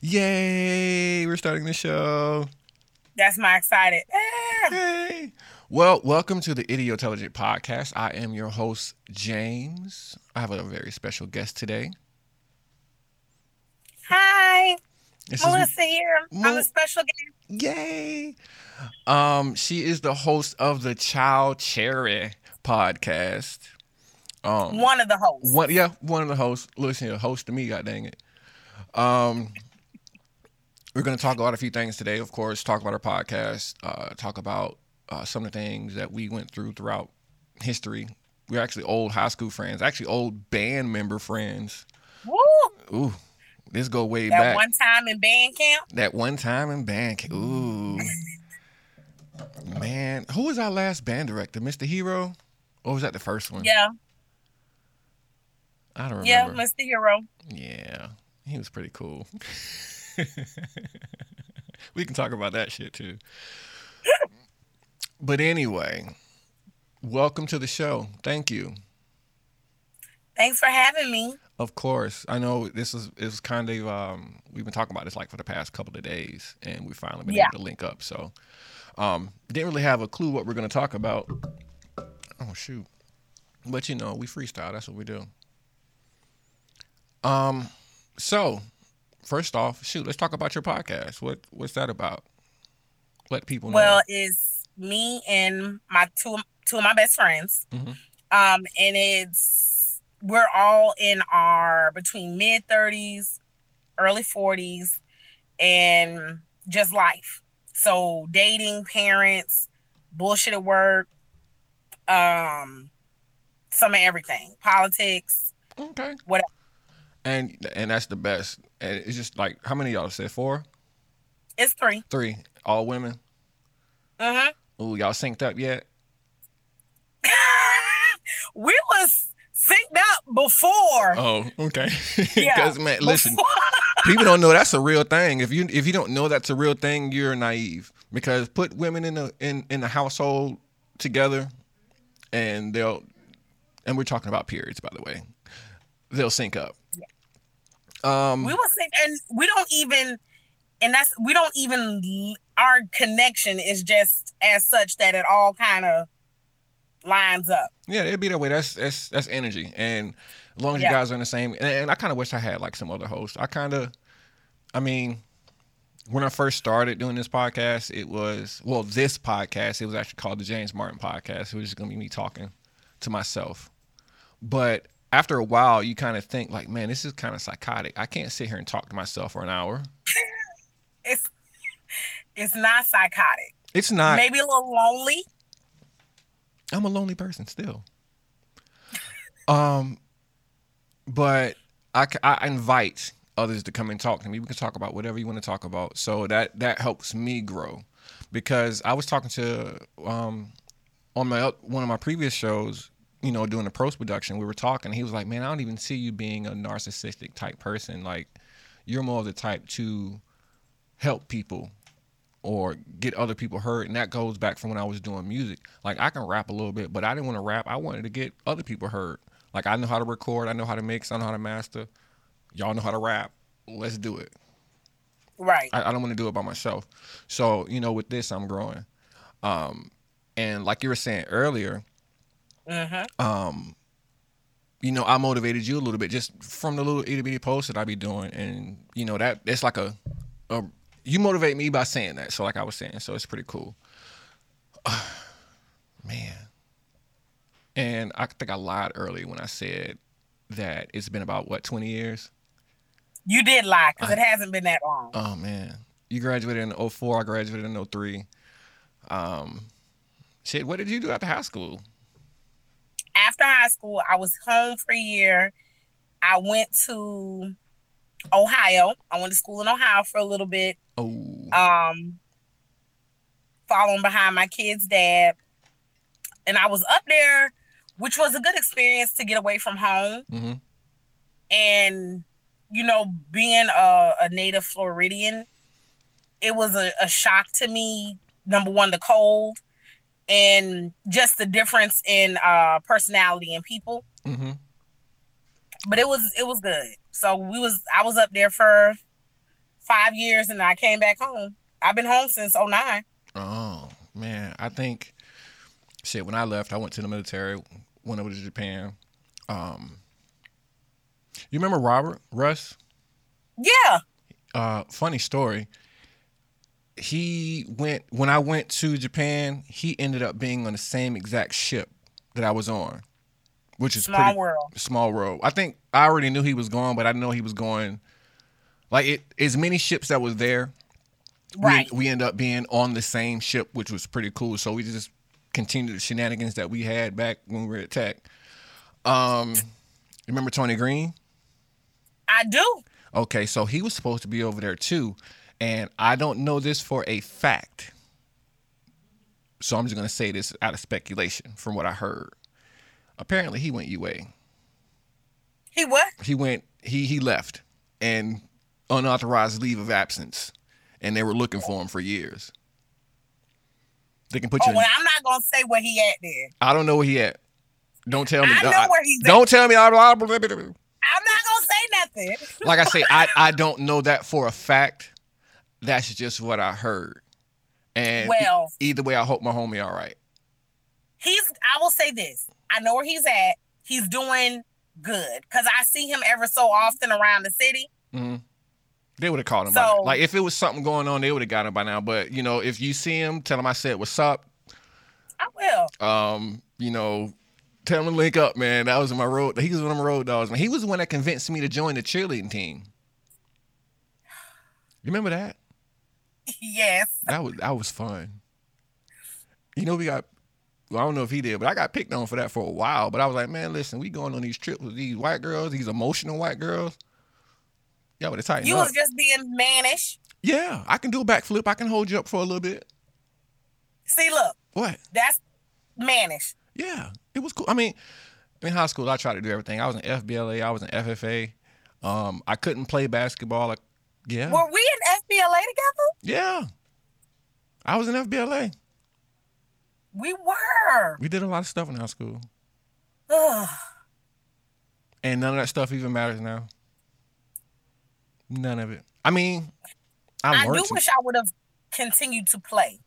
Yay! We're starting the show. That's my excited. Ah. Hey. Well, welcome to the Idiotelligent Podcast. I am your host, James. I have a very special guest today. Hi, This Melissa here. I'm a special guest. Yay! Um, she is the host of the Child Cherry podcast. Um, One of the hosts. One, yeah, one of the hosts. Listen, a host to me, god dang it. Um, we're gonna talk about a few things today. Of course, talk about our podcast. Uh, talk about uh, some of the things that we went through throughout history. We're actually old high school friends, actually old band member friends. Woo! Ooh, this go way That back. one time in band camp. that one time in band. ca- Ooh, man, who was our last band director? Mr. Hero, or was that the first one? Yeah, I don't remember. yeah, Mr. Hero. Yeah, he was pretty cool. we can talk about that shit too. but anyway, welcome to the show. Thank you. Thanks for having me. Of course, I know this is is kind of um we've been talking about this like for the past couple of days, and we finally been Yeah. able to link up. So, um, didn't really have a clue what we're gonna talk about. Oh shoot! But you know, we freestyle. That's what we do. Um, so first off, shoot, let's talk about your podcast. What what's that about? Let people know. Well, it's me and my two two of my best friends. Mhm. Um, and it's we're all in our between mid thirties, early forties, and just life. So dating, parents, bullshit at work, um, some of everything, politics. okay. Whatever. And and that's the best. And it's just like how many of y'all said four, It's three. three, all women. Uh huh. Ooh, y'all synced up yet? we was synced up before. Oh, okay. Yeah. Because man, listen, people don't know that's a real thing. If you if you don't know that's a real thing, you're naive. Because put women in the in in the household together, and they'll and we're talking about periods, by the way. They'll sync up. Um, we will sync, and we don't even, and that's we don't even. Our connection is just as such that it all kind of lines up. Yeah, it'd be that way. That's that's that's energy, and as long as you guys are in the same, and, and I kind of wish I had like some other hosts. I kind of, I mean, when I first started doing this podcast, it was well, this podcast it was actually called the James Martin Podcast. It was just gonna be me talking to myself, but after a while, you kind of think like, man, this is kind of psychotic. I can't sit here and talk to myself for an hour. It's it's not psychotic. It's not. Maybe a little lonely. I'm a lonely person still. Um, but I, I invite others to come and talk to me. We can talk about whatever you want to talk about. So that that helps me grow, because I was talking to um on my one of my previous shows, you know, doing the post production. We were talking. He was like, "Man, I don't even see you being a narcissistic type person. Like, you're more of the type to help people." or get other people heard." and that goes back from when I was doing music. Like I can rap a little bit, but I didn't want to rap. I wanted to get other people heard. Like I know how to record, I know how to mix, I know how to master. Y'all know how to rap. Let's do it. Right. I, I don't want to do it by myself. So, you know, with this I'm growing. Um and like you were saying earlier, Mm-hmm. um, you know, I motivated you a little bit just from the little itty bitty posts that I be doing, and you know that it's like a, a you motivate me by saying that. So like I was saying, so it's pretty cool. man, and I think I lied earlier when I said that it's been about what twenty years. You did lie because it hasn't been that long. Oh man, you graduated in 04, I graduated in 03. Um, shit, what did you do after high school? After high school, I was home for a year. I went to Ohio. I went to school in Ohio for a little bit. Oh, um following behind my kid's dad and i was up there which was a good experience to get away from home hmm and you know being a, a native floridian it was a, a shock to me number one the cold and just the difference in uh personality and people hmm but it was it was good so we was i was up there for five years and I came back home. I've been home since 09. Oh man, I think shit. When I left, I went to the military. Went over to Japan. Um, you remember Robert Russ? Yeah. Uh, funny story. He went when I went to Japan. He ended up being on the same exact ship that I was on, which is Small pretty, world. small world. I think I already knew he was going, but I didn't know he was going. Like it, as many ships that was there, Right. we, we end up being on the same ship, which was pretty cool. So we just continued the shenanigans that we had back when we were at Tech. Um, remember Tony Green? I do. Okay, so he was supposed to be over there too, and I don't know this for a fact. So I'm just gonna say this out of speculation from what I heard. Apparently, he went UA. He what? He went. He he left, and unauthorized leave of absence, and they were looking for him for years. They can put Oh, you. well, in, I'm not gonna say where he at there. I don't know where he at. Don't tell me. I know I- where he's at. don't tell me. I- I- I'm not gonna say nothing. like I say, I, I don't know that for a fact. That's just what I heard. And e- Well- either way, I hope my homie all right. He's. I will say this. I know where he's at. He's doing good because I see him ever so often around the city. hmm They would have called him. So-. Like if it was something going on, they would have got him by now. But you know, if you see him, tell him I said what's up. I will. Um, you know, tell him to link up, man. That was my road. He was one of my road dogs, man. He was the one that convinced me to join the cheerleading team. You remember that? yes. That was that was fun. You know, we got. Well, I don't know if he did, but I got picked on for that for a while. But I was like, man, listen, we going on these trips with these white girls, these emotional white girls. Y'all would have tightened You up. was just being mannish. yeah, I can do a backflip. I can hold you up for a little bit. See, look, What? that's mannish. Yeah, it was cool. I mean, in high school, I tried to do everything. I was in FBLA. I was in FFA. Um, I couldn't play basketball. Like, yeah, Were we in FBLA together? yeah. I was in FBLA. We were. We did a lot of stuff in high school, Ugh. and none of that stuff even matters now. None of it. I mean, I I do wish I would have continued to play.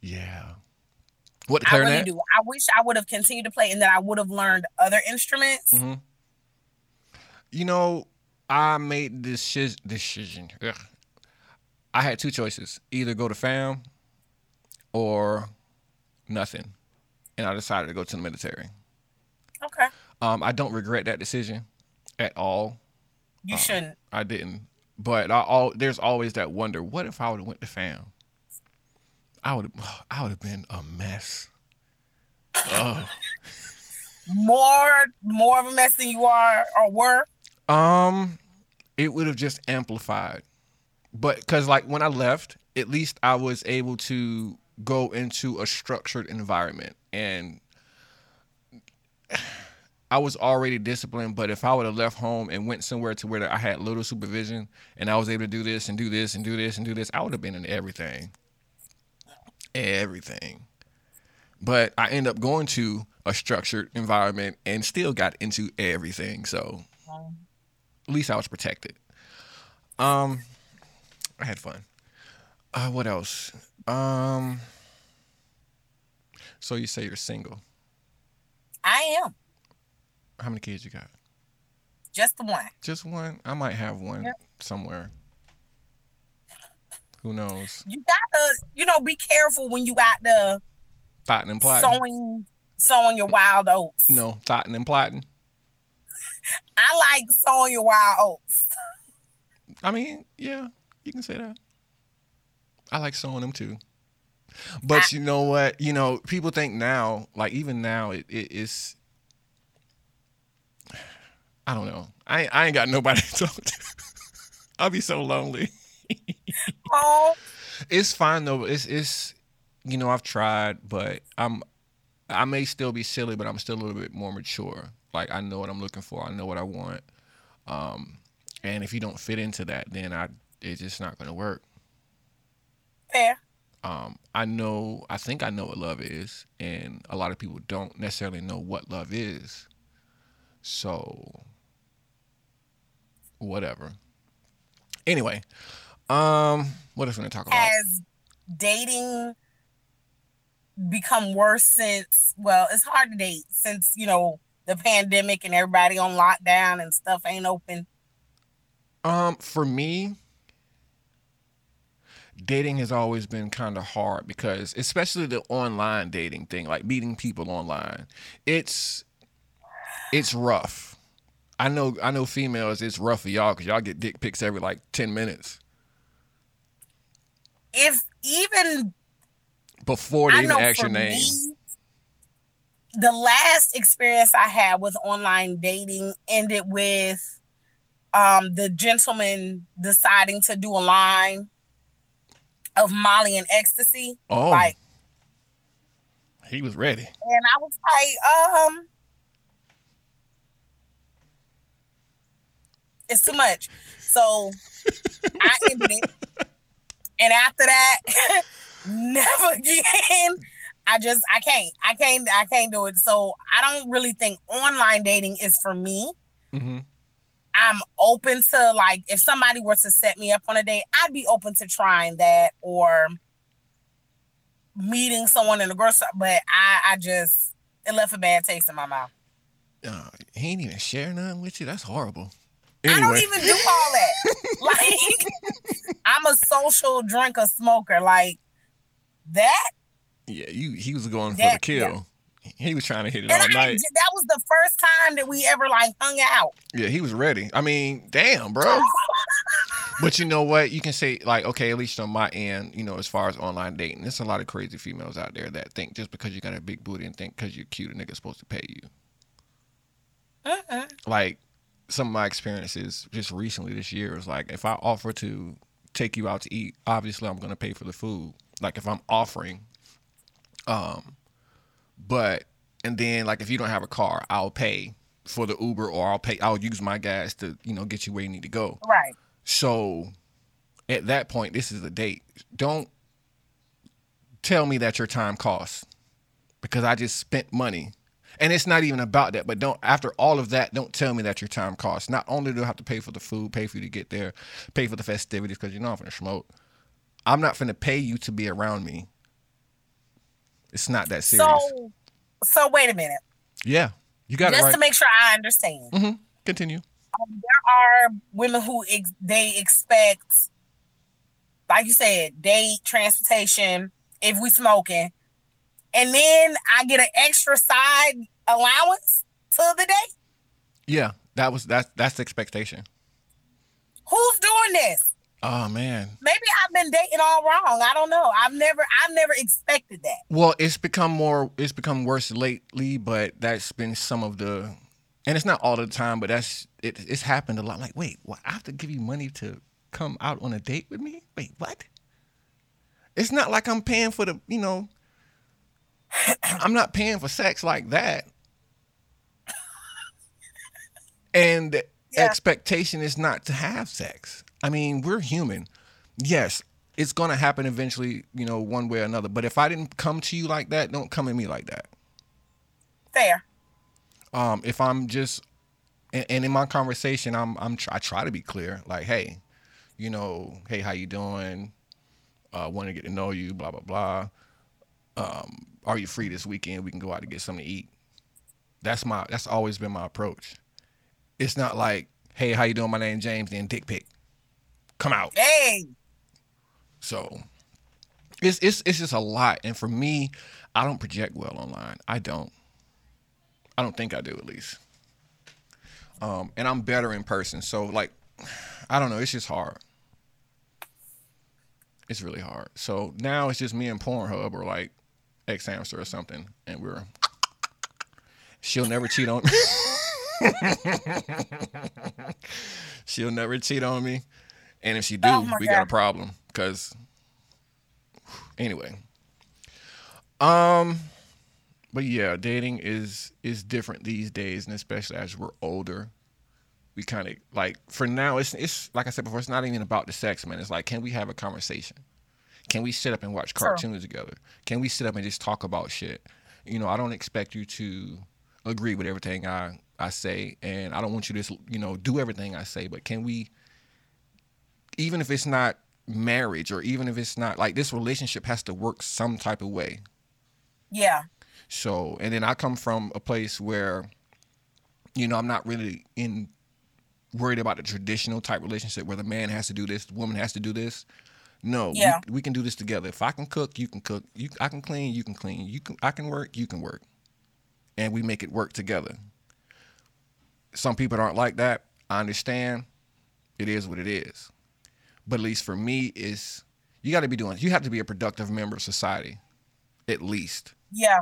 yeah. What the I really do. I wish I would have continued to play and that I would have learned other instruments. Mhm. You know, I made this decision. Ugh. I had two choices: either go to fam or nothing, and I decided to go to the military. Okay. Um, I don't regret that decision at all. You shouldn't. I didn't, but I all there's always that wonder: what if I would have went to fam? I would I would have been a mess. Oh. More more of a mess than you are or were. Um, it would have just amplified, but because like when I left, at least I was able to go into a structured environment, and I was already disciplined. But if I would have left home and went somewhere to where I had little supervision, and I was able to do this and do this and do this and do this, I would have been in everything, everything. But I end up going to a structured environment and still got into everything. So at least I was protected. Um, I had fun. Uh, what else? Um, so you say you're single. I am. How many kids you got? Just the one. Just one. I might have one Yep. somewhere. Who knows? You gotta, you know, be careful when you got the Thoughtin' and plotting. sowing sowing your wild oats. no, thoughtin' and plotting. I like sowing wild oats. I mean, yeah, you can say that. I like sewing them too. But you know what? You know, people think now, like even now, it, it is. I don't know. I I ain't got nobody to talk to. I'll be so lonely. Oh, It's fine though. It's it's you know I've tried, but I'm I may still be silly, but I'm still a little bit more mature. Like I know what I'm looking for. I know what I want. Um, and if you don't fit into that, then I it's just not gonna work. fair. Um, I know. I think I know what love is, and a lot of people don't necessarily know what love is. So, whatever. Anyway, Um, what else we gonna talk about? Has dating become worse since? Well, it's hard to date since you know the pandemic and everybody on lockdown and stuff ain't open. Um, for me, dating has always been kind of hard because, especially the online dating thing, like meeting people online, it's it's rough. I know, I know, females, it's rough for y'all because y'all get dick pics every like ten minutes If even before they even ask your name. me, the last experience I had with online dating ended with um the gentleman deciding to do a line of Molly and ecstasy. Oh, Like, he was ready. and I was like, um, it's too much. So I ended it. And after that, never again. I just I can't. I can't I can't do it. So I don't really think online dating is for me. hmm I'm open to like if somebody were to set me up on a date, I'd be open to trying that or meeting someone in the grocery. But I, I just it left a bad taste in my mouth. Uh, he ain't even share nothing with you. That's horrible. I don't even do all that. like I'm a social drinker smoker. Like that yeah, you he was going for the kill. He was trying to hit it and all I, night. that was the first time that we ever like hung out. Yeah, he was ready. I mean, damn, bro. But you know what? You can say like, okay, at least on my end, you know, as far as online dating, there's a lot of crazy females out there that think just because you got a big booty and think because you're cute, a nigga's supposed to pay you. Uh-uh. Like some of my experiences just recently this year is like, if I offer to take you out to eat, obviously I'm gonna pay for the food. Like if I'm offering, um, but and then like if you don't have a car, I'll pay for the Uber or I'll pay. I'll use my gas to you know get you where you need to go. Right. So at that point, this is a date. Don't tell me that your time costs because I just spent money. And it's not even about that, but don't after all of that, don't tell me that your time costs. Not only do I have to pay for the food, pay for you to get there, pay for the festivities because you know I'm gonna smoke. I'm not gonna pay you to be around me. It's not that serious. So so wait a minute. yeah, you got Just right. to make sure I understand. hmm Continue. um, there are women who ex- they expect, like you said, date, transportation, if we smoking, and then I get an extra side allowance to the date. Yeah, that was that's that's the expectation. Who's doing this? Oh man. Maybe I've been dating all wrong. I don't know. I've never, I've never expected that. Well, it's become more. It's become worse lately, but that's been some of the, and it's not all the time, but that's it. It's happened a lot. Like, wait, what? I have to give you money to come out on a date with me? Wait, what? It's not like I'm paying for the, you know. I'm not paying for sex like that. And the Yeah. expectation is not to have sex. I mean, we're human. Yes, it's gonna happen eventually, you know, one way or another. But if I didn't come to you like that, don't come at me like that. Fair. Um, if I'm just, and, and in my conversation, I'm, I'm, I try to be clear. Like, hey, you know, hey, how you doing? Uh, want to get to know you, blah blah blah. Um, are you free this weekend? We can go out to get something to eat. That's my, that's always been my approach. It's not like, hey, how you doing? My name James. Then dick pic, come out. Hey, So it's it's it's just a lot. And for me, I don't project well online. I don't. I don't think I do at least. Um, and I'm better in person. So like, I don't know. It's just hard. It's really hard. So now it's just me and Pornhub or like X Hamster or something, and we're. She'll never cheat on me. She'll never cheat on me, and if she do, Oh we got a problem. Cause anyway, um, but yeah, dating is is different these days, and especially as we're older, we kind of like for now. It's it's like I said before. It's not even about the sex, man. It's like, can we have a conversation? Can we sit up and watch Sure. cartoons together? Can we sit up and just talk about shit? You know, I don't expect you to agree with everything I I say, and I don't want you to, you know, do everything I say. But can we, even if it's not marriage or even if it's not like this relationship has to work some type of way. Yeah. So, and then I come from a place where, you know, I'm not really in worried about the traditional type relationship where the man has to do this, the woman has to do this. No, Yeah. we, we can do this together. If I can cook, you can cook. You, I can clean, you can clean. You can, I can work, you can work, and we make it work together. Some people aren't like that. I understand. It is what it is. But at least for me, is you got to be doing. You have to be a productive member of society, at least. Yeah.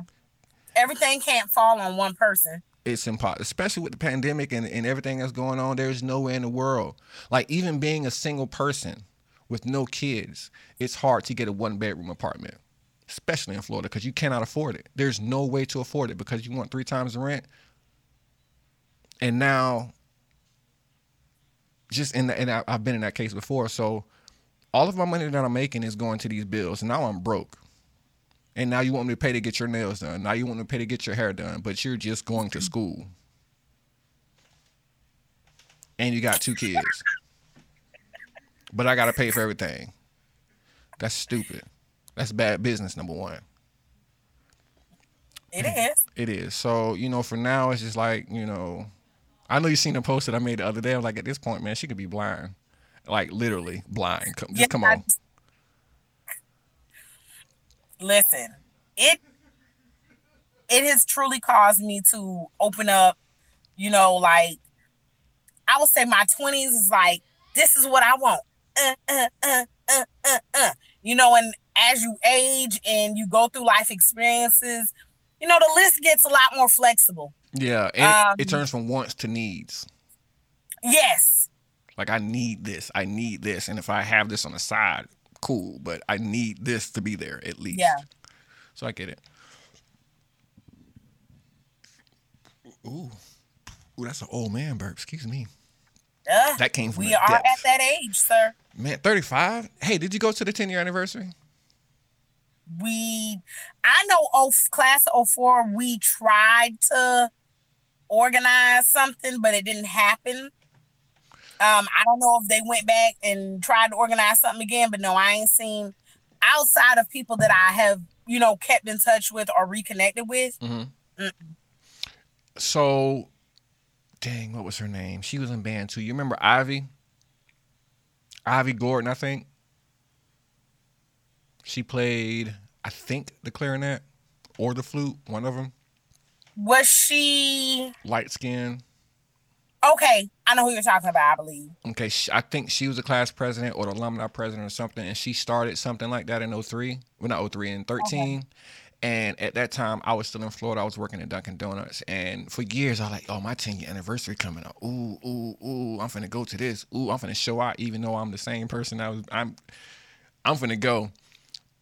Everything can't fall on one person. it's impossible, especially with the pandemic and, and everything that's going on. There's nowhere in the world, like even being a single person with no kids, it's hard to get a one bedroom apartment, especially in Florida, because you cannot afford it. There's no way to afford it because you want three times the rent. And now, just in the, and I, I've been in that case before, so all of my money that I'm making is going to these bills, and now I'm broke. And now you want me to pay to get your nails done. Now you want me to pay to get your hair done, but you're just going to school. And you got two kids. But I got to pay for everything. That's stupid. That's bad business, number one. It is. It is. So, you know, for now, it's just like, you know, I know you seen the post that I made the other day. I was like, at this point, man, she could be blind. Like, literally blind. Come, just Yeah, come I- on. Listen, it it has truly caused me to open up, you know, like I would say my 20s is like, this is what I want. Uh, uh, uh, uh, uh, uh. You know, and as you age and you go through life experiences, you know, the list gets a lot more flexible. Yeah. And it, it Um, turns from wants to needs. Yes. Like I need this, I need this, and if I have this on the side, cool. But I need this to be there at least. Yeah. So I get it. Ooh, ooh, that's an old man burp. Excuse me. Uh, That came from we are depth. at that age, sir. Man, thirty-five. Hey, did you go to the ten-year anniversary? we I know oh class of 04 we tried to organize something but it didn't happen. Um I don't know if they went back and tried to organize something again but no I ain't seen outside of people that I have you know kept in touch with or reconnected with. So, dang, what was her name? She was in band too. You remember Ivy? Ivy Gordon, I think. She played, I think, the clarinet or the flute, one of them. Was she Light skin. okay? I know who you're talking about, I believe. Okay, sh I think she was a class president or the alumni president or something, and she started something like that in 03. Well, not 03, in 13. And at that time, I was still in Florida. I was working at Dunkin' Donuts. And for years, I was like, oh, my 10 year anniversary coming up. Ooh, ooh, ooh, I'm finna go to this. Ooh, I'm finna show out, even though I'm the same person I was. I'm, I'm finna go.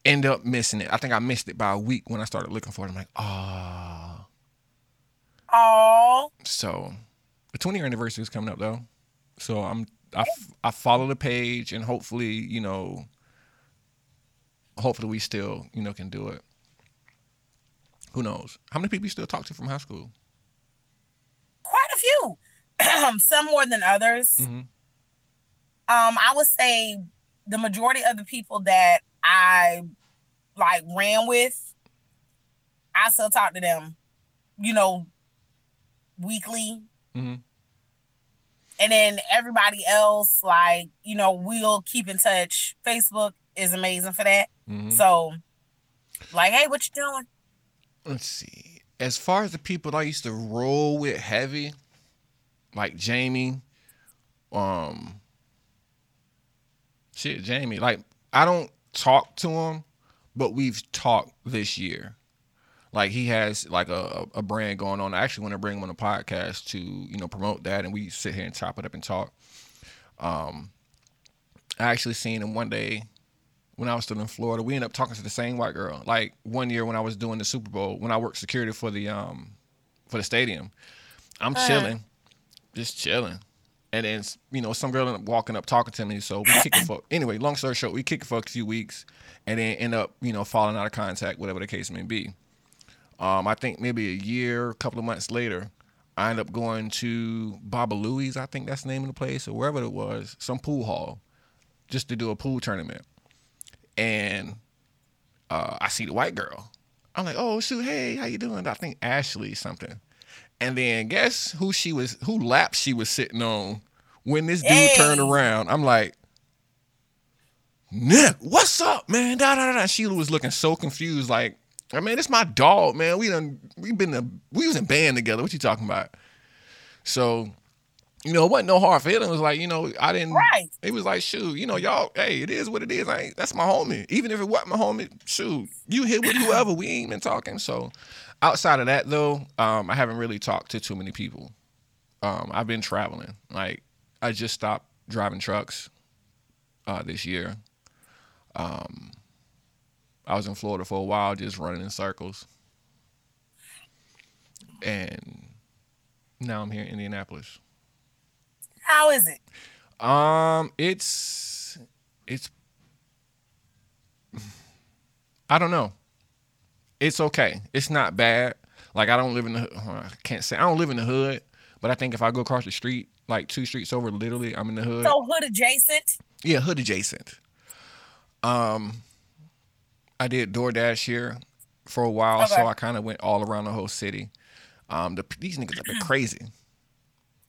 End up missing it. I think I missed it by a week when I started looking for it. I'm like, ah. Oh, So the 20 year anniversary is coming up though. So I'm I, I follow the page and hopefully, you know, hopefully we still, you know, can do it. Who knows? How many people you still talk to from high school? quite a few. Some more than others. Mhm. Um, I would say the majority of the people that I like ran with, I still talk to them, you know, weekly. Mhm. And then everybody else, like, you know, we'll keep in touch. Facebook is amazing for that. Mhm. So, like, hey, what you doing? Let's see. As far as the people I used to roll with heavy, like Jamie, um, shit, Jamie. Like I don't talk to him, but we've talked this year. Like he has like a, a brand going on. I actually want to bring him on a podcast to you know promote that, and we sit here and chop it up and talk. Um, I actually seen him one day when I was still in Florida. We ended up talking to the same white girl. Like one year when I was doing the Super Bowl, when I worked security for the um for the stadium, I'm Uh-huh. chilling, just chilling. And then you know some girl ended up walking up talking to me, so we kick it for anyway. Long story short, we kick it for a few weeks, and then end up you know falling out of contact, whatever the case may be. Um, I think maybe a year, a couple of months later, I ended up going to Baba Louie's. I think that's the name of the place, or wherever it was, some pool hall just to do a pool tournament, and uh, I see the white girl. I'm like, oh shoot, hey, how you doing? I think Ashley something. And then guess who she was? Who lap she was sitting on when this dude Hey. turned around? I'm like, Nick, what's up, man? Da da da. da. Sheila was looking so confused, like, I mean, it's my dog, man. We done, we been, a, we was in band together. What you talking about? So, you know, it wasn't no hard feeling. It was like, you know, I didn't. Right. It was like, shoot, you know, y'all, hey, it is what it is. I ain't, that's my homie. Even if it wasn't my homie, shoot, you hit with whoever. We ain't been talking. So, outside of that, though, um, I haven't really talked to too many people. Um, I've been traveling. Like, I just stopped driving trucks uh, this year. Um, I was in Florida for a while, just running in circles, and now I'm here in Indianapolis. How is it? Um, it's it's I don't know. It's okay. It's not bad. Like I don't live in the I can't say I don't live in the hood, but I think if I go across the street, like two streets over, literally, I'm in the hood. So hood adjacent. Yeah, hood adjacent. Um, I did DoorDash here for a while, so I kind of went all around the whole city. Um, the these niggas have been crazy.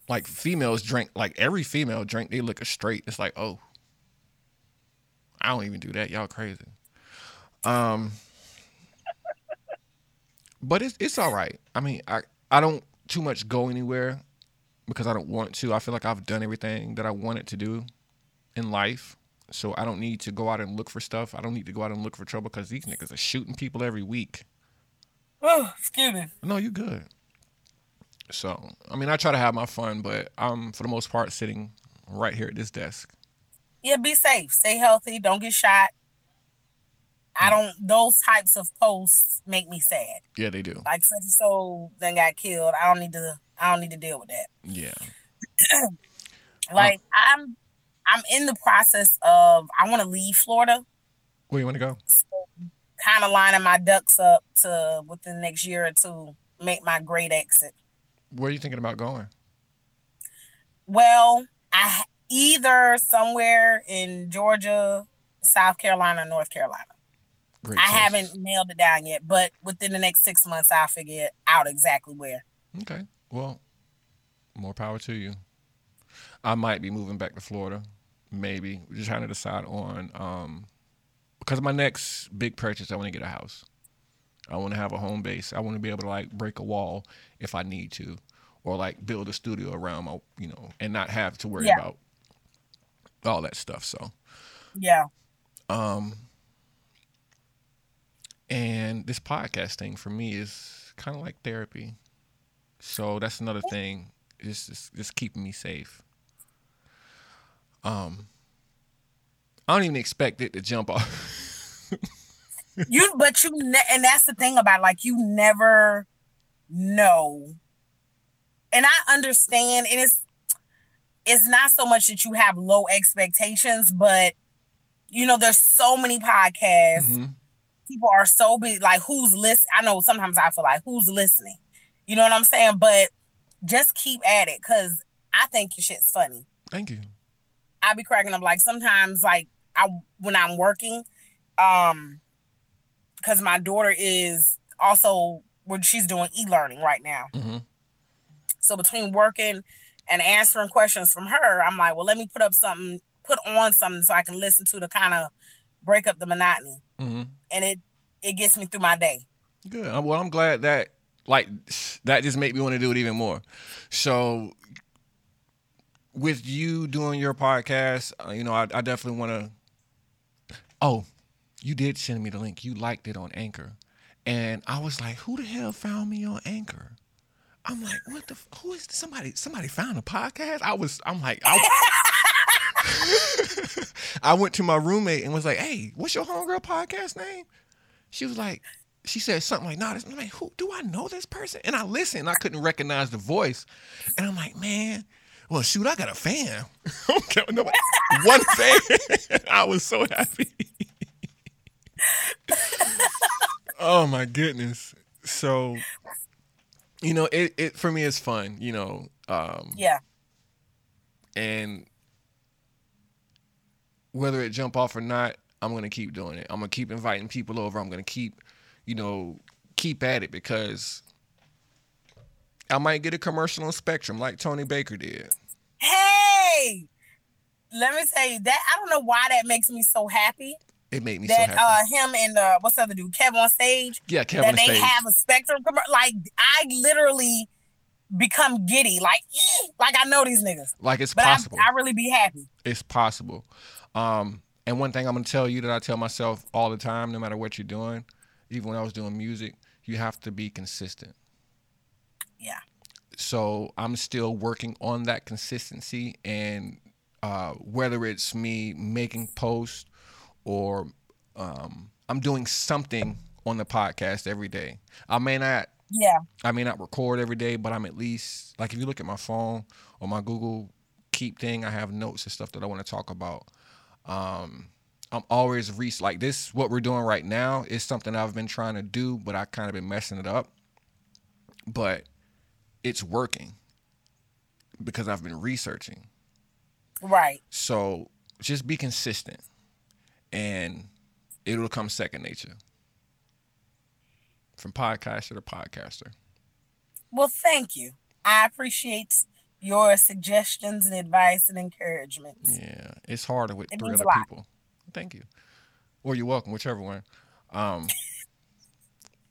Like females drink, like every female drink, they look straight. It's like, oh, I don't even do that. Y'all crazy. Um, but it's it's all right. I mean, I I don't too much go anywhere because I don't want to. I feel like I've done everything that I wanted to do in life. So I don't need to go out and look for stuff. I don't need to go out and look for trouble because these niggas are shooting people every week. Oh, excuse me. No, you good. So I mean, I try to have my fun, but I'm for the most part sitting right here at this desk. Yeah, be safe. Stay healthy. Don't get shot. I hmm. don't. Those types of posts make me sad. Yeah, they do. Like such and so then got killed. I don't need to. I don't need to deal with that. Yeah. Like um, I'm. I'm in the process of. I want to leave Florida. Where you want to go? So kind of lining my ducks up to within the next year or two make my great exit. Where are you thinking about going? Well, I either somewhere in Georgia, South Carolina, North Carolina. Great. I choice. haven't nailed it down yet, but within the next six months, I'll figure it out exactly where. Okay. Well, more power to you. I might be moving back to Florida. Maybe. We're just trying to decide on um because my next big purchase, I want to get a house. I want to have a home base. I want to be able to like break a wall if I need to, or like build a studio around my, you know, and not have to worry Yeah. about all that stuff. So, Yeah. um, and this podcast thing for me is kind of like therapy. So that's another thing. It's just, just keeping me safe. Um, I don't even expect it to jump off. You, but you, ne- and that's the thing about like you never know. And I understand, and it's it's not so much that you have low expectations, but you know, there's so many podcasts. Mhm. People are so big. Like, who's list? I know sometimes I feel like who's listening. You know what I'm saying? But just keep at it because I think your shit's funny. Thank you. I be cracking up like sometimes like I when I'm working, um, because my daughter is also when she's doing e-learning right now. hmm So between working and answering questions from her, I'm like, well, let me put up something, put on something so I can listen to to kind of break up the monotony, hmm and it it gets me through my day. Good. Well, I'm glad that like that just made me want to do it even more. So with you doing your podcast, uh, you know, I, I definitely want to. Oh, you did send me the link. You liked it on Anchor, and I was like, "Who the hell found me on Anchor?" I'm like, "What the? f- Who is somebody? Somebody found a podcast?" I was. I'm like, I, I went to my roommate and was like, "Hey, what's your homegirl podcast name?" She was like, she said something like, "Nah, this, I'm like, who do I know this person?" And I listened, I couldn't recognize the voice, and I'm like, "Man, well, shoot, I got a fan. Okay, nobody- One fan. I was so happy. oh my goodness. So, you know, it, it for me it's fun. You know, um, Yeah, and whether it jump off or not, I'm gonna keep doing it. I'm gonna keep inviting people over. I'm gonna keep, you know, keep at it because I might get a commercial on Spectrum like Tony Baker did. Hey, let me tell you that I don't know why that makes me so happy. It made me that so happy. uh him and uh what's the other dude, Kevin on stage. yeah, Kevin that they stage. have a spectrum like I literally become giddy, like like I know these niggas, like it's but I, possible. I really be happy. it's possible. Um, and one thing I'm gonna tell you that I tell myself all the time, no matter what you're doing, even when I was doing music, you have to be consistent. Yeah. So I'm still working on that consistency, and uh, whether it's me making posts or um, I'm doing something on the podcast every day. I may not Yeah, I may not record every day, but I'm at least like if you look at my phone or my Google Keep thing, I have notes and stuff that I want to talk about. Um, I'm always re like this. What we're doing right now is something I've been trying to do, but I kind of been messing it up. But it's working because I've been researching. right. So just be consistent, and it'll come second nature. From podcaster to podcaster. Well, thank you. I appreciate your suggestions and advice and encouragement. Yeah, it's harder with It three other people. Thank you. Or you're welcome, whichever one. Um,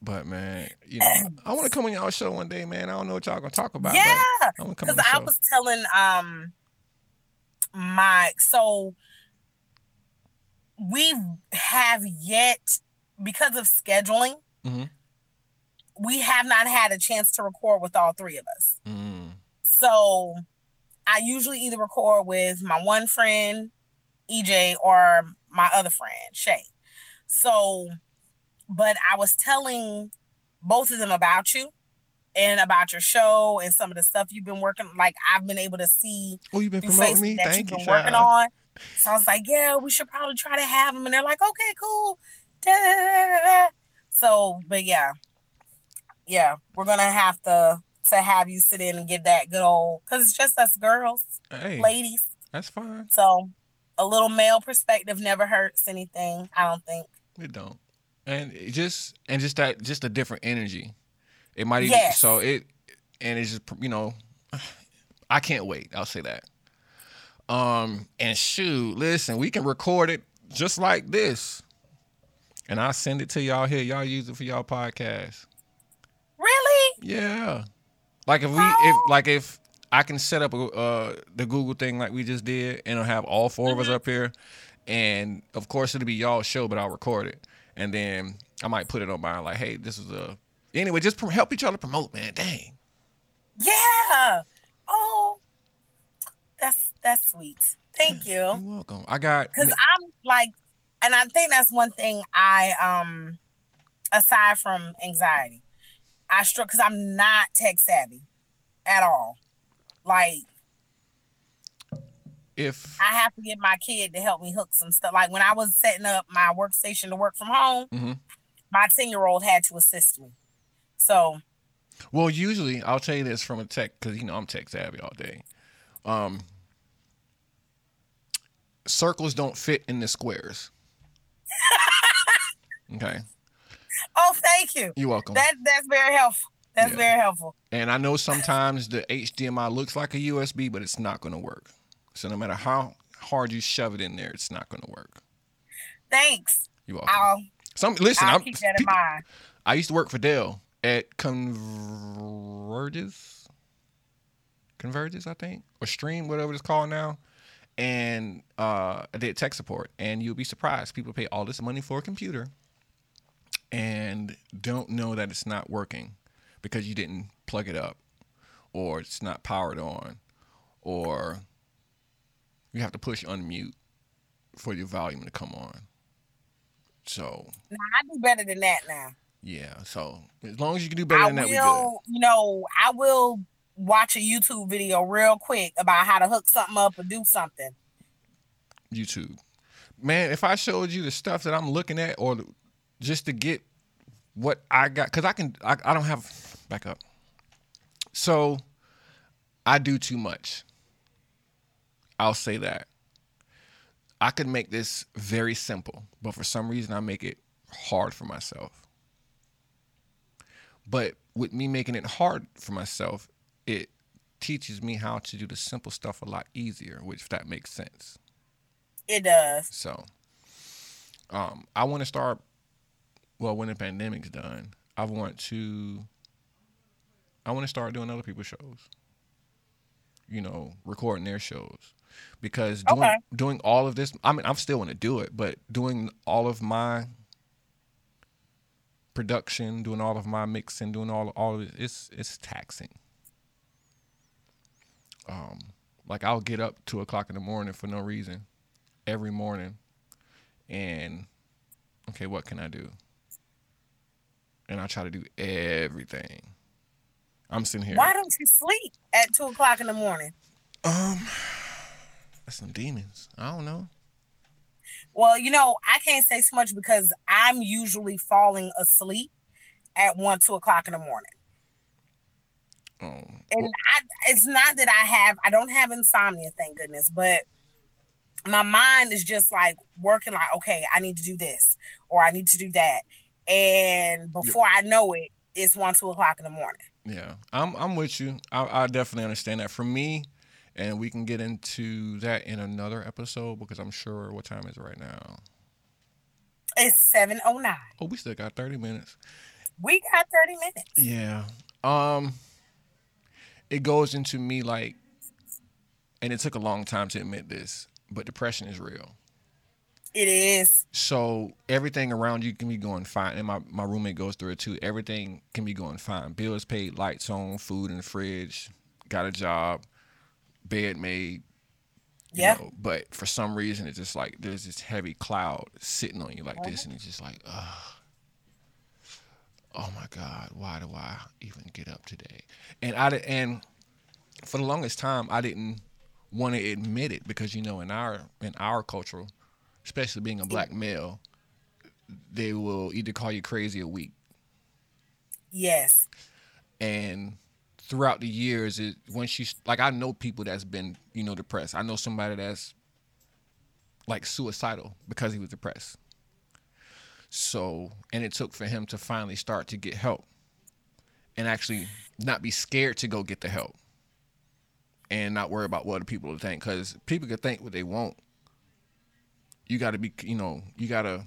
but man, you know, I want to come on y'all show one day, man. I don't know what y'all gonna talk about. yeah, but I want to come on because I was telling um my so we have yet because of scheduling Mhm. we have not had a chance to record with all three of us Mm, so i usually either record with my one friend ej or my other friend shay so but i was telling both of them about you and about your show and some of the stuff you've been working like i've been able to see oh, you've been promoting me. that Thank you've you, working on. So I was like, yeah, we should probably try to have them. And they're like, okay, cool. Da, da, da. So, but yeah, yeah, we're gonna have to to have you sit in and give that good old because it's just us girls, Hey, ladies. that's fine. So a little male perspective never hurts anything. I don't think. It don't. And it just and just that just a different energy. It might even Yes. so it and it's just you know I can't wait. I'll say that. Um and shoot, listen, we can record it just like this. And I'll send it to y'all here. Y'all use it for y'all podcast. Really? Yeah. Like if we Oh. if like if I can set up a, uh the Google thing like we just did and it'll have all 4 of us up here and of course it'll be y'all show but I'll record it and then I might put it on mine like hey this is a anyway just prom- help each other promote man dang Yeah. Oh, that's that's sweet. Thank you. you're welcome I got because I'm like, and I think that's one thing I um, aside from anxiety, I struggle because I'm not tech savvy at all. Like if I have to get my kid to help me hook some stuff. Like when I was setting up my workstation to work from home, Mhm. my ten year old had to assist me. So well usually I'll tell you this from a tech cuz you know I'm tech savvy all day um circles don't fit in the squares okay oh, thank you. you're welcome That that's very helpful. That's Yeah. very helpful. And I know sometimes the HDMI looks like a USB, but it's not going to work. So no matter how hard you shove it in there, it's not going to work. Thanks. You're welcome. I'll Some listen. I'll keep that in people- mind. I used to work for Dell at Convergys, Convergys, I think, or Stream, whatever it's called now. And uh, I did tech support, and you'll be surprised. People pay all this money for a computer and don't know that it's not working because you didn't plug it up, or it's not powered on, or you have to push unmute for your volume to come on. So Nah, I do better than that now. yeah, so as long as you can do better I than that, we good. you know, I will watch a YouTube video real quick about how to hook something up or do something. YouTube. Man, if I showed you the stuff that I'm looking at, or just to get what I got, because I can, I, I don't have, back up. So I do too much. I'll say that. I could make this very simple, but for some reason I make it hard for myself. But with me making it hard for myself, it teaches me how to do the simple stuff a lot easier, which that makes sense. It does. So, um, I want to start. Well, when the pandemic's done, I want to. I want to start doing other people's shows. You know, recording their shows, because doing Okay. doing all of this. I mean, I'm still going to do it, but doing all of my production, doing all of my mixing, doing all all of it, it's it's taxing. Um, like I'll get up two o'clock in the morning for no reason, every morning, and okay, what can I do? And I try to do everything. I'm sitting here. Why don't you sleep at two o'clock in the morning? Um, that's some demons. I don't know. Well, you know, I can't say so much because I'm usually falling asleep at one, two o'clock in the morning. Oh, And I, it's not that I have, I don't have insomnia, thank goodness, but my mind is just like working like, okay, I need to do this or I need to do that. And before I know it, it's one, two o'clock in the morning. Yeah, I'm I'm with you. I, I definitely understand that. For me, and we can get into that in another episode because I'm sure what time is it right now. It's 709. Oh, we still got 30 minutes. We got 30 minutes. Yeah. Um it goes into me like and it took a long time to admit this, but depression is real. It is. So everything around you can be going fine. And my, my roommate goes through it too. Everything can be going fine. Bills paid, lights on, food in the fridge, got a job, bed made. Yeah. know, but for some reason it's just like there's this heavy cloud sitting on you like this and it's just like, ugh. Oh my God, why do I even get up today? And I di- and for the longest time I didn't want to admit it because you know in our in our culture, especially being a black male, they will either call you crazy or weak. Yes. And throughout the years, once you like I know people that's been you know depressed. I know somebody that's like suicidal because he was depressed. So and it took for him to finally start to get help and actually not be scared to go get the help and not worry about what other people will think because people can think what they want. You got to be, you know, you got to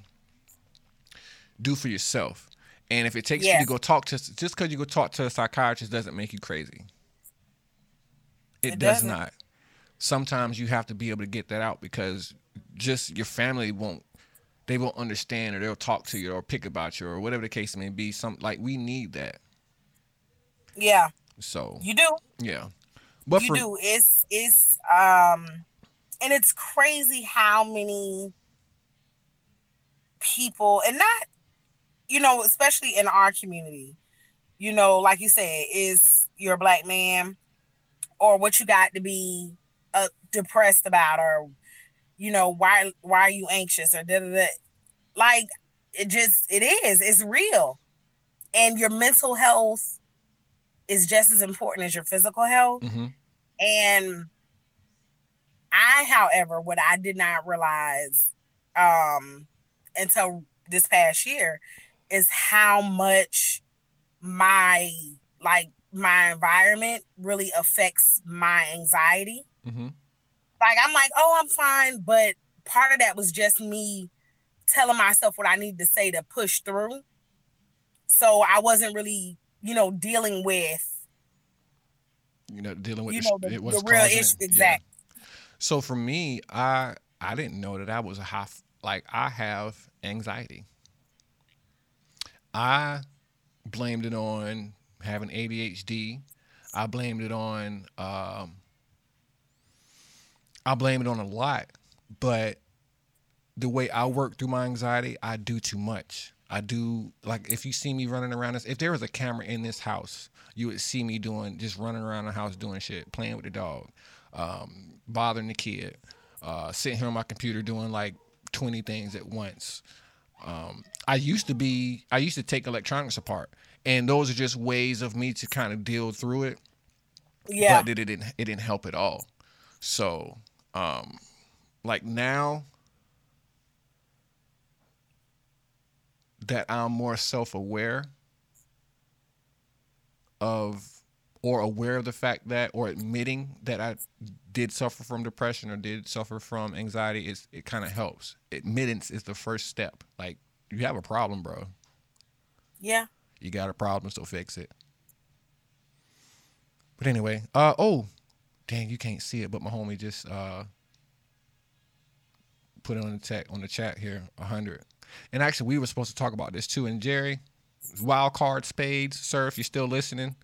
do for yourself. And if it takes you to go talk to, just because you go talk to a psychiatrist doesn't make you crazy. It, It does doesn't. not. Sometimes you have to be able to get that out because just your family won't, they won't understand or they'll talk to you or pick about you or whatever the case may be. Some like we need that. Yeah. So You do. yeah, but you for do. It's it's um and it's crazy how many people and not you know, especially in our community, you know, like you said, is you're a black man or what you got to be uh, depressed about or you know, why why are you anxious or da da da. Like it just it is. It's real. And your mental health is just as important as your physical health. Mhm. And I, however, what I did not realize um until this past year is how much my like my environment really affects my anxiety. Mhm. Like I'm like, oh, I'm fine, but part of that was just me telling myself what I need to say to push through. So I wasn't really, you know, dealing with you know dealing with you the, know the, the real issue. Yeah. Exactly. So for me, I I didn't know that I was a half like I have anxiety. I blamed it on having ADHD. I blamed it on um I blame it on a lot, but the way I work through my anxiety, I do too much. I do like if you see me running around this if there was a camera in this house, you would see me doing just running around the house doing shit, playing with the dog, um, bothering the kid, uh, sitting here on my computer doing like 20 things at once. Um, I used to be, I used to take electronics apart, and those are just ways of me to kind of deal through it. Yeah, but it didn't, it didn't help at all. So, um, like now that I'm more self-aware of or aware of the fact that or admitting that I did suffer from depression or did suffer from anxiety is it kind of helps. Admittance is the first step. Like you have a problem, bro. Yeah. You got a problem, so fix it. But anyway, uh oh, dang, you can't see it, but my homie just uh put it on the tech on the chat here, a hundred. And actually, we were supposed to talk about this too. And Jerry, wild card spades, sir, if you're still listening,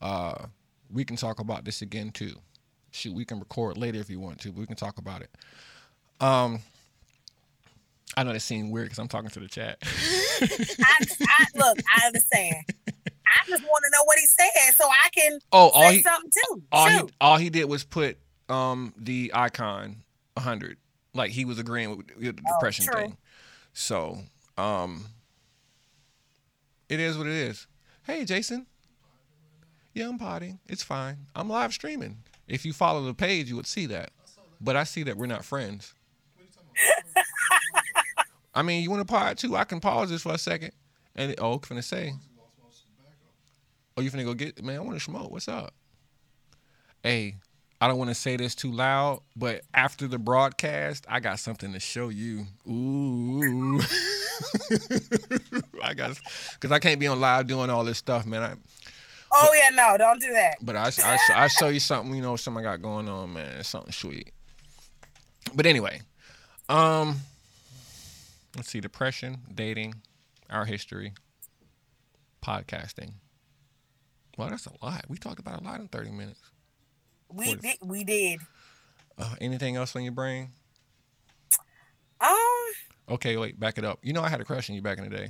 uh, we can talk about this again too. Shoot, we can record later if you want to, but we can talk about it. Um, I know that seemed weird because I'm talking to the chat. I, I look, I understand. I just want to know what he said so I can oh, all say he, something too. all Shoot. he, all he did was put um the icon 100. Like he was agreeing with, with the Oh, depression true. thing. So, um, it is what it is. Hey, Jason. Yeah, I'm potting. It's fine. I'm live streaming. If you follow the page, you would see that. But I see that we're not friends. I mean, you want to pod too? I can pause this for a second. And oh, finna say. Oh, you finna go get man? I want to smoke. What's up? Hey, I don't want to say this too loud, but after the broadcast, I got something to show you. Ooh, I got because I can't be on live doing all this stuff, man. I, Oh yeah, no, don't do that. but I, I, I show you something, you know, something I got going on, man. Something sweet. But anyway, um, let's see: depression, dating, our history, podcasting. Well, that's a lot. We talked about a lot in thirty minutes. We did. We did. Uh, anything else on your brain? Um, Okay, wait, back it up. You know, I had a crush on you back in the day.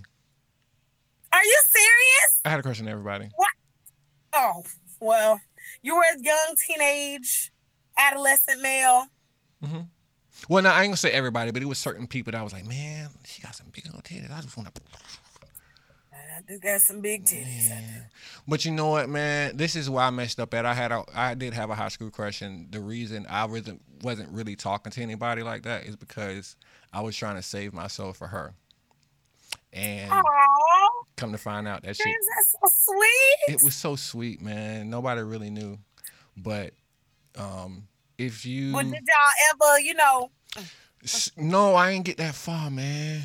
are you serious? I had a crush on everybody. Oh, well, you were a young teenage adolescent male. Mm-hmm. Well, no, I ain't gonna say everybody, but it was certain people that I was like, man, she got some big old titties. I just want to. I do got some big titties. But you know what, man? This is why I messed up at. I had a, I did have a high school crush, and the reason I wasn't wasn't really talking to anybody like that is because I was trying to save myself for her. And Aw, come to find out that shit, James, that's so sweet. it was so sweet, man. Nobody really knew, but um, if you but did y'all ever, you know? No, I ain't get that far, man.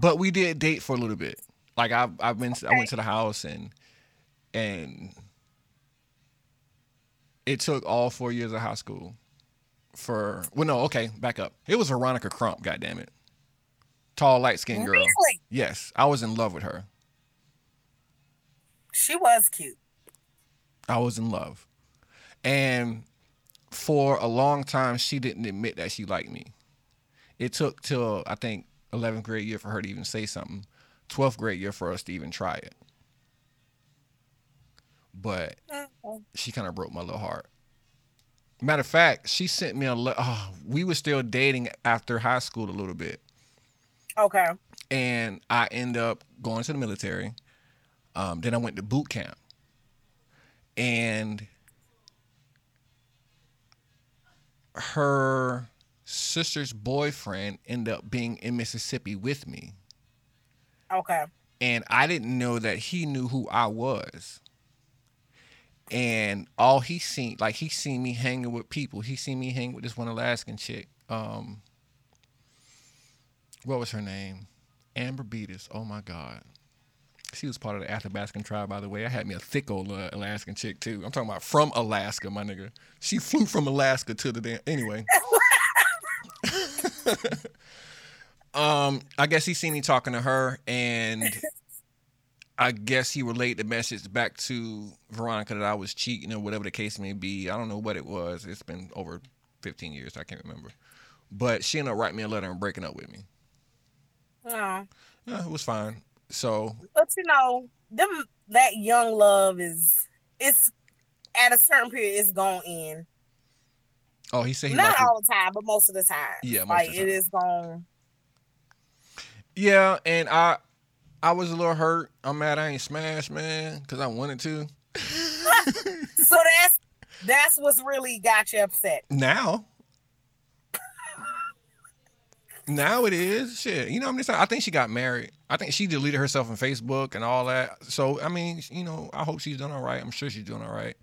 But we did date for a little bit. Like I, I've been, I went to the house and and it took all four years of high school for. Well, no, okay, back up. It was Veronica Crump. God damn it, tall, light skinned girl. Really? Yes, I was in love with her. She was cute. I was in love, and for a long time, she didn't admit that she liked me. It took till I think 11th grade year for her to even say something. 12th grade year for us to even try it. But Mhm. she kind of broke my little heart. Matter of fact, she sent me a. Le- oh, we were still dating after high school a little bit, Okay. and I end up going to the military. Um, then I went to boot camp, and her sister's boyfriend ended up being in Mississippi with me, Okay. and I didn't know that he knew who I was. And all he seen, like he seen me hanging with people. He seen me hang with this one Alaskan chick. Um, what was her name? Amber Beatus. Oh my God. She was part of the Athabascan tribe, by the way. I had me a thick old uh, Alaskan chick too. I'm talking about from Alaska, my nigga. She flew from Alaska to the damn. Anyway. um, I guess he seen me talking to her, and I guess he relayed the message back to Veronica that I was cheating or whatever the case may be. I don't know what it was. It's been over 15 years. I can't remember. But she ended up writing me a letter and breaking up with me. Oh. Yeah, it was fine. So But you know, them that young love is it's at a certain period it's going in. Oh, he said he Not liked it. all the time, but most of the time. Yeah, like time. is going. Yeah, and I I was a little hurt. I'm mad I ain't smashed, man, because I wanted to. So that's that's what's really got you upset. Now. Now it is shit. You know, I'm just. I think she got married. I think she deleted herself on Facebook and all that. So I mean, you know, I hope she's doing all right. I'm sure she's doing all right.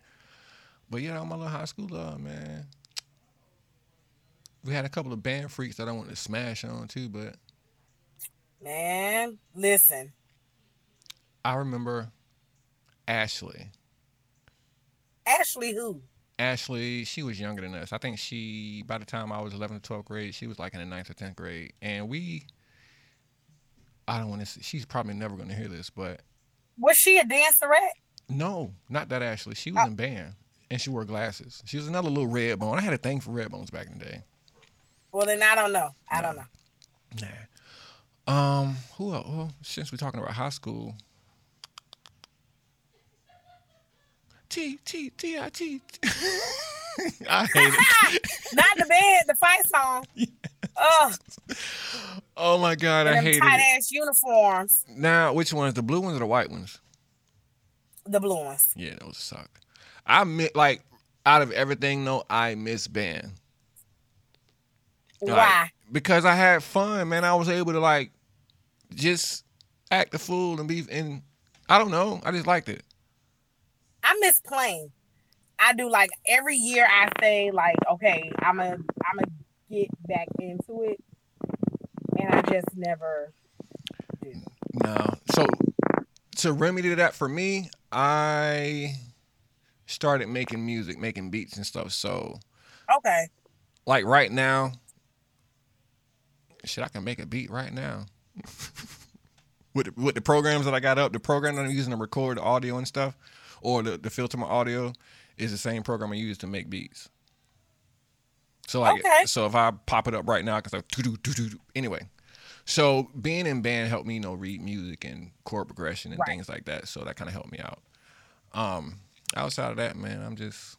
But yeah, I'm my little high school love, man. We had a couple of band freaks that I wanted to smash on too, but Man, listen. I remember Ashley. Ashley who? Ashley, she was younger than us. I think she, by the time I was 11th or 12th grade, she was like in the 9th or 10th grade. And we, I don't want to, she's probably never going to hear this, but Was she a dancerette? no, not that Ashley. She was Oh. in band and she wore glasses. She was another little red bone. I had a thing for red bones back in the day. Well then I don't know. I don't know. Nah. Um, who else? Well, since we're talking about high school, T T T I T. I hate it. Not the band, the fight song. Oh, Oh my god, I them hated tight it. ass uniforms. Now, which ones? The blue ones or the white ones? The blue ones. Yeah, those suck. I mi- like out of everything though, I miss band. Like, Why? because I had fun, man. I was able to like just act the fool and be and I don't know. I just liked it. I miss playing. I do like every year I say like, okay, I'm a I'm a get back into it. And I just never do. No. So to remedy that for me, I started making music, making beats and stuff. So Okay. like right now, shit, I can make a beat right now. with the, with the programs that I got up, the program that I'm using to record audio and stuff, or the, the filter my audio, is the same program I use to make beats. So like, Okay. so if I pop it up right now, I can say doo doo doo doo. Anyway, so being in band helped me, you know, read music and chord progression and Right. things like that. So that kind of helped me out. Um, outside of that, man, I'm just,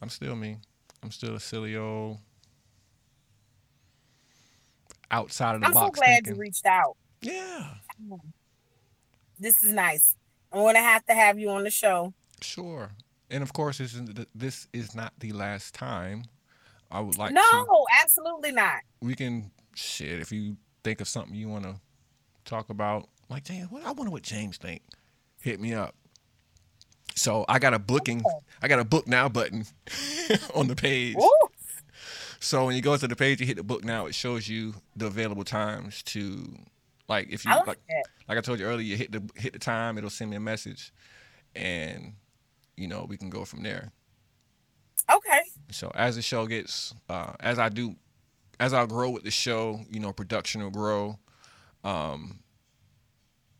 I'm still me. I'm still a silly old outside of the I'm so glad thinking. you reached out. yeah, This is nice. I'm gonna have to have you on the show. sure. And of course, this is this is not the last time. I would like no, to. absolutely not. We can shit if you think of something you want to talk about. Like, James, what I wonder what James think. Hit me up. So I got a booking. Okay. I got a book now button on the page. So when you go to the page, you hit the book now. It shows you the available times to, like, if you I like like, like I told you earlier, you hit the hit the time. It'll send me a message, and you know we can go from there. Okay. So as the show gets, uh, as I do, as I grow with the show, you know, production will grow. Um,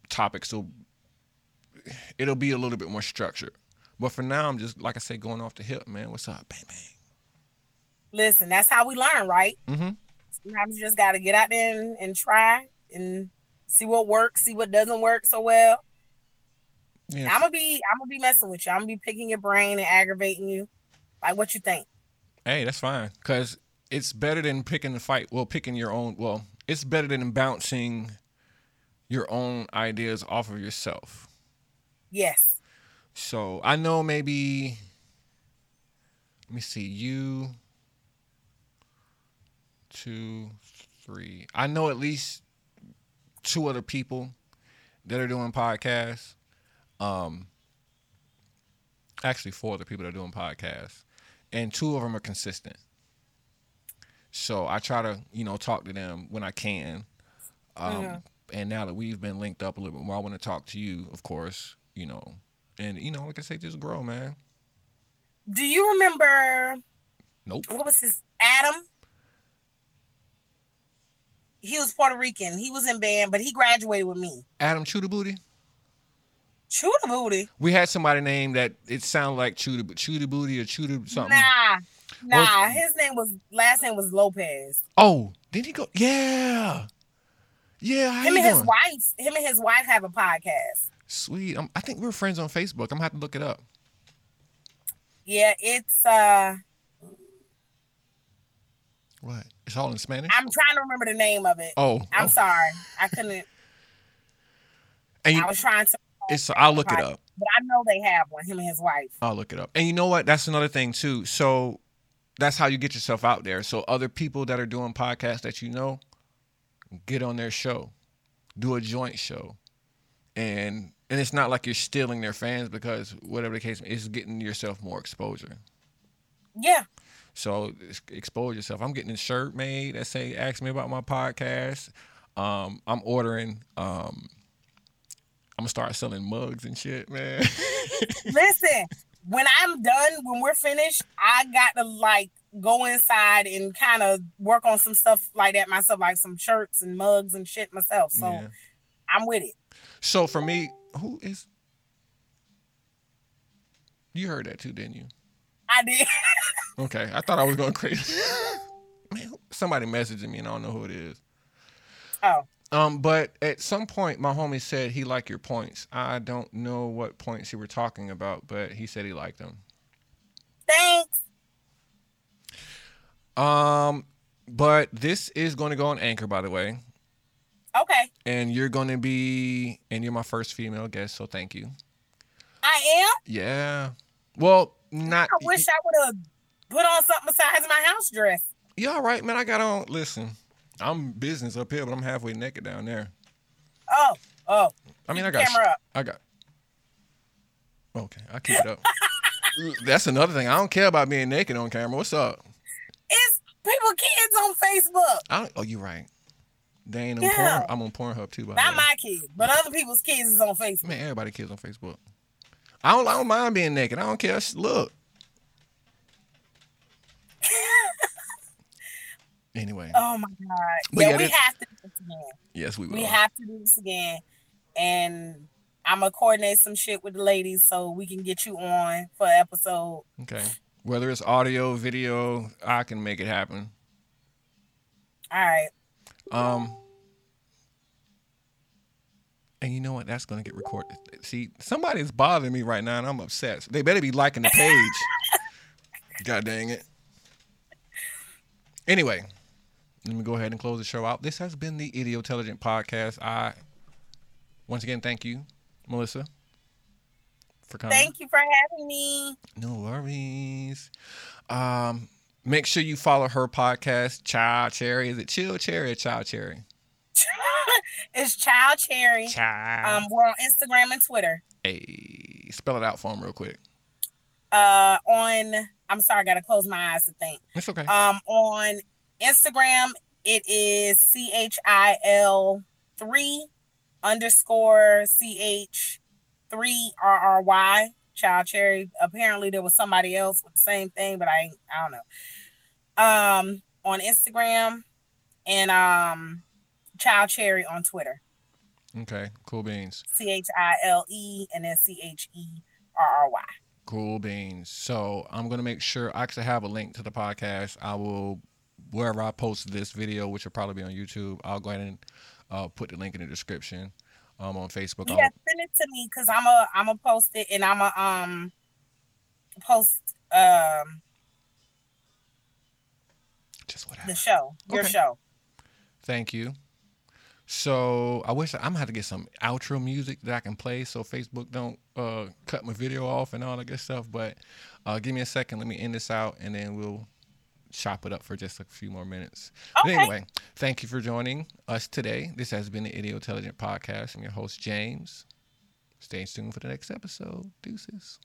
topics will, it'll be a little bit more structured. But for now, I'm just like I say, going off the hip, man. What's up, bang bang? Listen, that's how we learn, right? Mm-hmm. Sometimes you just got to get out there and, and try and see what works, see what doesn't work so well. Yeah. I'm gonna be, I'm gonna be messing with you. I'm gonna be picking your brain and aggravating you. Like, what you think? Hey, that's fine. Cause it's better than picking the fight. Well, picking your own. Well, it's better than bouncing your own ideas off of yourself. Yes. So I know maybe. Let me see. You. Two, three. I know at least two other people that are doing podcasts. Um. Actually, four other people that are doing podcasts, and two of them are consistent. So I try to, you know, talk to them when I can. Um, Mhm. And now that we've been linked up a little bit more, I want to talk to you, of course, you know, and you know, like I say, just grow, man. Do you remember Nope. what was his Adam? He was Puerto Rican. He was in band, but he graduated with me. Adam Chuda Booty. Booty. We had somebody named that it sounded like Chuda, Chuda Booty or Chuda something. Nah, nah. Well- his name was last name was Lopez. Oh, did he go? Yeah, yeah. Him and his wife. Him and his wife have a podcast. Sweet. i I think we're friends on Facebook. I'm gonna have to look it up. Yeah, it's uh What? It's all in Spanish. I'm trying to remember the name of it. oh, I'm oh. sorry. I couldn't And you, I was trying to it's. I'll look it up. but I know they have one, him and his wife. I'll look it up. And you know what? That's another thing too. So that's how you get yourself out there. So other people that are doing podcasts that you know, get on their show, do a joint show, and and it's not like you're stealing their fans because whatever the case, is, getting yourself more exposure. Yeah. So expose yourself. I'm getting a shirt made that say "Ask me about my podcast." Um, I'm ordering. Um, I'm gonna start selling mugs and shit, man. Listen, when I'm done, when we're finished, I got to like go inside and kind of work on some stuff like that myself, like some shirts and mugs and shit myself. So Yeah. I'm with it. So for me, who is? You heard that too, didn't you? I did. Okay, I thought I was going crazy. Man, somebody messaging me and I don't know who it is. oh, Um, but at some point, my homie said he liked your points. I don't know what points you were talking about, but he said he liked them. thanks. Um, but this is going to go on Anchor, by the way, Okay. and you're going to be, and you're my first female guest, so thank you. I am. Yeah. Well, not. I wish I would have put on something besides my house dress. You all right, man? I got on. Listen, I'm business up here, but I'm halfway naked down there. Oh, oh. I mean, I got. camera up. I got. Okay, I keep it up. That's another thing. I don't care about being naked on camera. What's up? It's people kids on Facebook. I don't, oh, you right. They ain't on Yeah. porn. I'm on Pornhub too. By the way. Not my kids, but other people's kids is on Facebook. Man, everybody kids on Facebook. I don't. I don't mind being naked. I don't care. Look. Anyway, Oh my god. But yeah, yeah, we have to do this again. yes, we will. We have to do this again. And I'm gonna coordinate some shit with the ladies so we can get you on for an episode. okay. Whether it's audio, video, I can make it happen. All right. Um. And you know what? That's gonna get recorded. See, somebody's bothering me right now, and I'm upset. They better be liking the page. God dang it. Anyway, let me go ahead and close the show out. This has been the Idiotelligent Podcast. I once again thank you, Melissa, for coming. Thank you for having me. No worries. Um, make sure you follow her podcast, Child Cherry. Is it Chill Cherry or Child Cherry? it's Child Cherry. Child. Um, we're on Instagram and Twitter. Hey, spell it out for him real quick. Uh, on I'm sorry, I gotta close my eyes to think. That's okay. Um, on Instagram, it is C H I L three underscore C H three R R Y Child Cherry. Apparently, there was somebody else with the same thing, but I I don't know. Um, on Instagram and um, Child Cherry on Twitter. Okay, cool beans. C H I L E and then C H E R R Y. Cool beans. So I'm gonna make sure I actually have a link to the podcast. I will wherever I post this video, which will probably be on YouTube. I'll go ahead and uh, put the link in the description. Um, on Facebook. I'll- Yeah, send it to me because I'm a I'm a post it and I'm a um post um just whatever. the show your Okay. show. Thank you. So I wish I'm gonna have to get some outro music that I can play so Facebook don't uh, cut my video off and all that good stuff. But uh, give me a second. Let me end this out and then we'll chop it up for just a few more minutes. But anyway, thank you for joining us today. This has been the Idiotelligent Podcast. I'm your host James. Stay tuned for the next episode. Deuces.